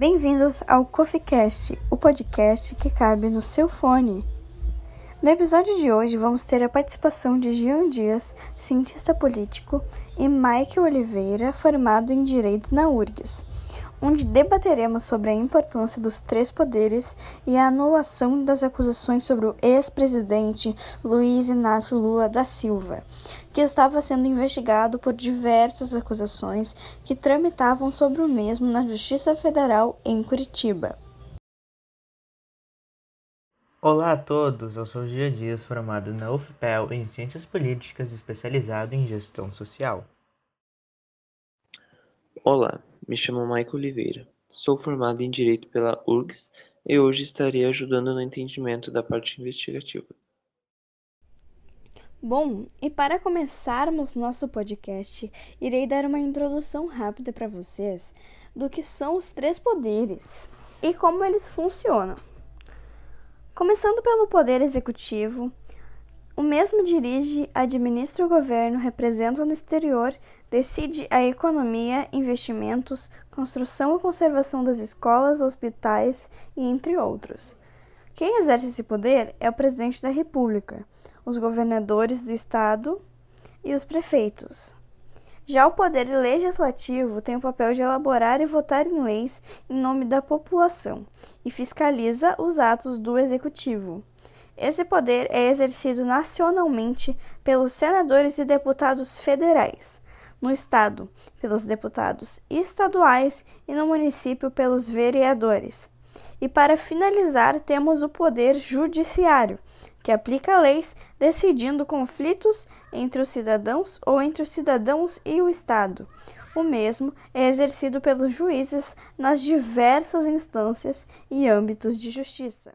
Bem-vindos ao CoffeeCast, o podcast que cabe no seu fone. No episódio de hoje, vamos ter a participação de Jean Dias, cientista político, e Mike Oliveira, formado em Direito na URGS onde debateremos sobre a importância dos três poderes e a anulação das acusações sobre o ex-presidente Luiz Inácio Lula da Silva, que estava sendo investigado por diversas acusações que tramitavam sobre o mesmo na Justiça Federal em Curitiba. Olá a todos, eu sou Gia Dias, formado na UFPEL em Ciências Políticas, especializado em Gestão Social. Olá, me chamo Maico Oliveira, sou formado em Direito pela URGS e hoje estarei ajudando no entendimento da parte investigativa. Bom, e para começarmos nosso podcast, irei dar uma introdução rápida para vocês do que são os três poderes e como eles funcionam. Começando pelo poder executivo, o mesmo dirige, administra o governo, representa no exterior, decide a economia, investimentos, construção e conservação das escolas, hospitais e entre outros. Quem exerce esse poder é o presidente da República, os governadores do estado e os prefeitos. Já o poder legislativo tem o papel de elaborar e votar em leis em nome da população e fiscaliza os atos do executivo. Esse poder é exercido nacionalmente pelos senadores e deputados federais, no estado pelos deputados estaduais e no município pelos vereadores. E para finalizar, temos o poder judiciário, que aplica leis decidindo conflitos entre os cidadãos ou entre os cidadãos e o Estado. O mesmo é exercido pelos juízes nas diversas instâncias e âmbitos de justiça.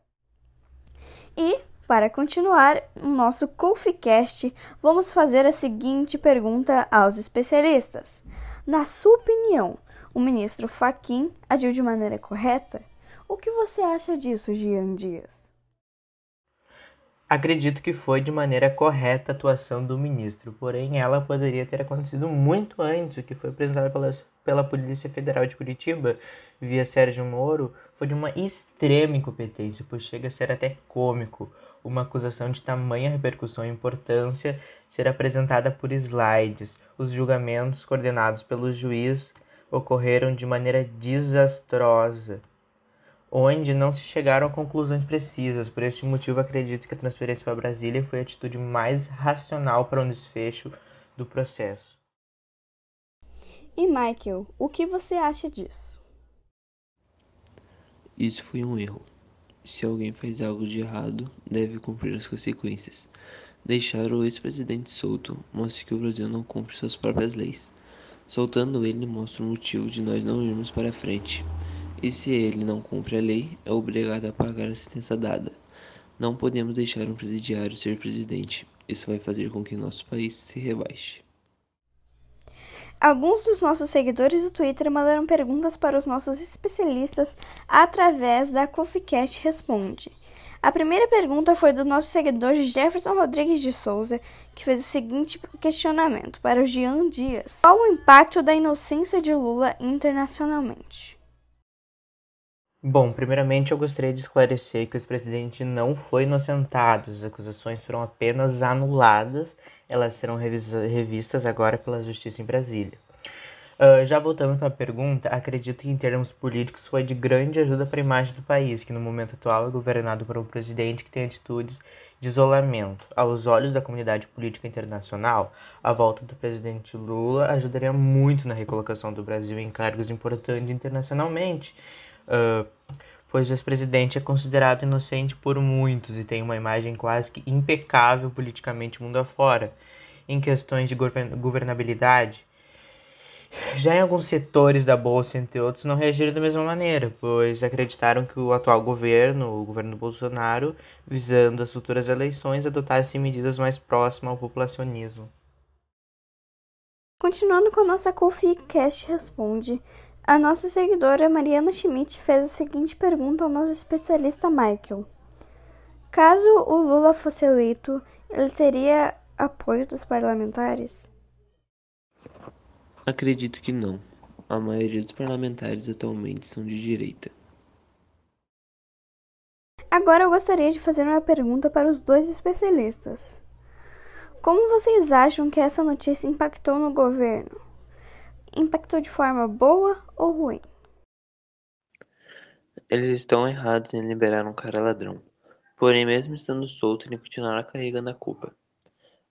E, para continuar o nosso CoffeeCast, vamos fazer a seguinte pergunta aos especialistas. Na sua opinião, o ministro Faquim agiu de maneira correta? O que você acha disso, Gian Dias? Acredito que foi de maneira correta a atuação do ministro, porém ela poderia ter acontecido muito antes. O que foi apresentado pela, pela Polícia Federal de Curitiba via Sérgio Moro foi de uma extrema incompetência, pois chega a ser até cômico uma acusação de tamanha repercussão e importância ser apresentada por slides. Os julgamentos coordenados pelo juiz ocorreram de maneira desastrosa, onde não se chegaram a conclusões precisas. Por este motivo, acredito que a transferência para Brasília foi a atitude mais racional para um desfecho do processo. E Michael, o que você acha disso? Isso foi um erro. Se alguém faz algo de errado, deve cumprir as consequências. Deixar o ex-presidente solto mostra que o Brasil não cumpre suas próprias leis. Soltando ele mostra o motivo de nós não irmos para frente. E se ele não cumpre a lei, é obrigado a pagar a sentença dada. Não podemos deixar um presidiário ser presidente. Isso vai fazer com que nosso país se rebaixe. Alguns dos nossos seguidores do Twitter mandaram perguntas para os nossos especialistas através da CoffeeCast Responde. A primeira pergunta foi do nosso seguidor Jefferson Rodrigues de Souza, que fez o seguinte questionamento para o Jean Dias: Qual o impacto da inocência de Lula internacionalmente? Bom, primeiramente eu gostaria de esclarecer que o ex-presidente não foi inocentado, as acusações foram apenas anuladas, elas serão revistas agora pela Justiça em Brasília. Uh, já voltando para a pergunta, acredito que em termos políticos foi de grande ajuda para a imagem do país, que no momento atual é governado por um presidente que tem atitudes de isolamento. Aos olhos da comunidade política internacional, a volta do presidente Lula ajudaria muito na recolocação do Brasil em cargos importantes internacionalmente uh, pois o ex-presidente é considerado inocente por muitos e tem uma imagem quase que impecável politicamente mundo afora. Em questões de governabilidade, já em alguns setores da Bolsa, entre outros, não reagiram da mesma maneira, pois acreditaram que o atual governo, o governo Bolsonaro, visando as futuras eleições, adotasse medidas mais próximas ao populacionismo. Continuando com a nossa Coffee Cast Responde, a nossa seguidora Mariana Schmidt fez a seguinte pergunta ao nosso especialista Michael: Caso o Lula fosse eleito, ele teria apoio dos parlamentares? Acredito que não. a maioria dos parlamentares atualmente são de direita. Agora eu gostaria de fazer uma pergunta para os dois especialistas. Como vocês acham que essa notícia impactou no governo? Impactou de forma boa ou ruim? Eles estão errados em liberar um cara ladrão. Porém, mesmo estando solto, ele continuará carregando a culpa.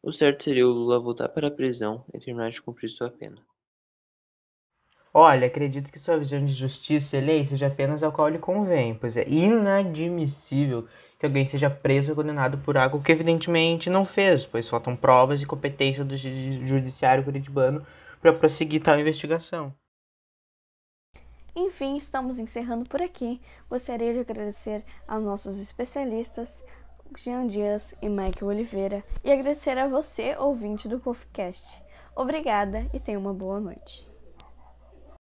O certo seria o Lula voltar para a prisão e terminar de cumprir sua pena. Olha, acredito que sua visão de justiça e lei seja apenas ao qual lhe convém, pois é inadmissível que alguém seja preso ou condenado por algo que evidentemente não fez, pois faltam provas e competência do judiciário curitibano para prosseguir tal investigação. Enfim, estamos encerrando por aqui. Gostaria de agradecer aos nossos especialistas, Jean Dias e Michael Oliveira, e agradecer a você, ouvinte do CoffeeCast. Obrigada e tenha uma boa noite.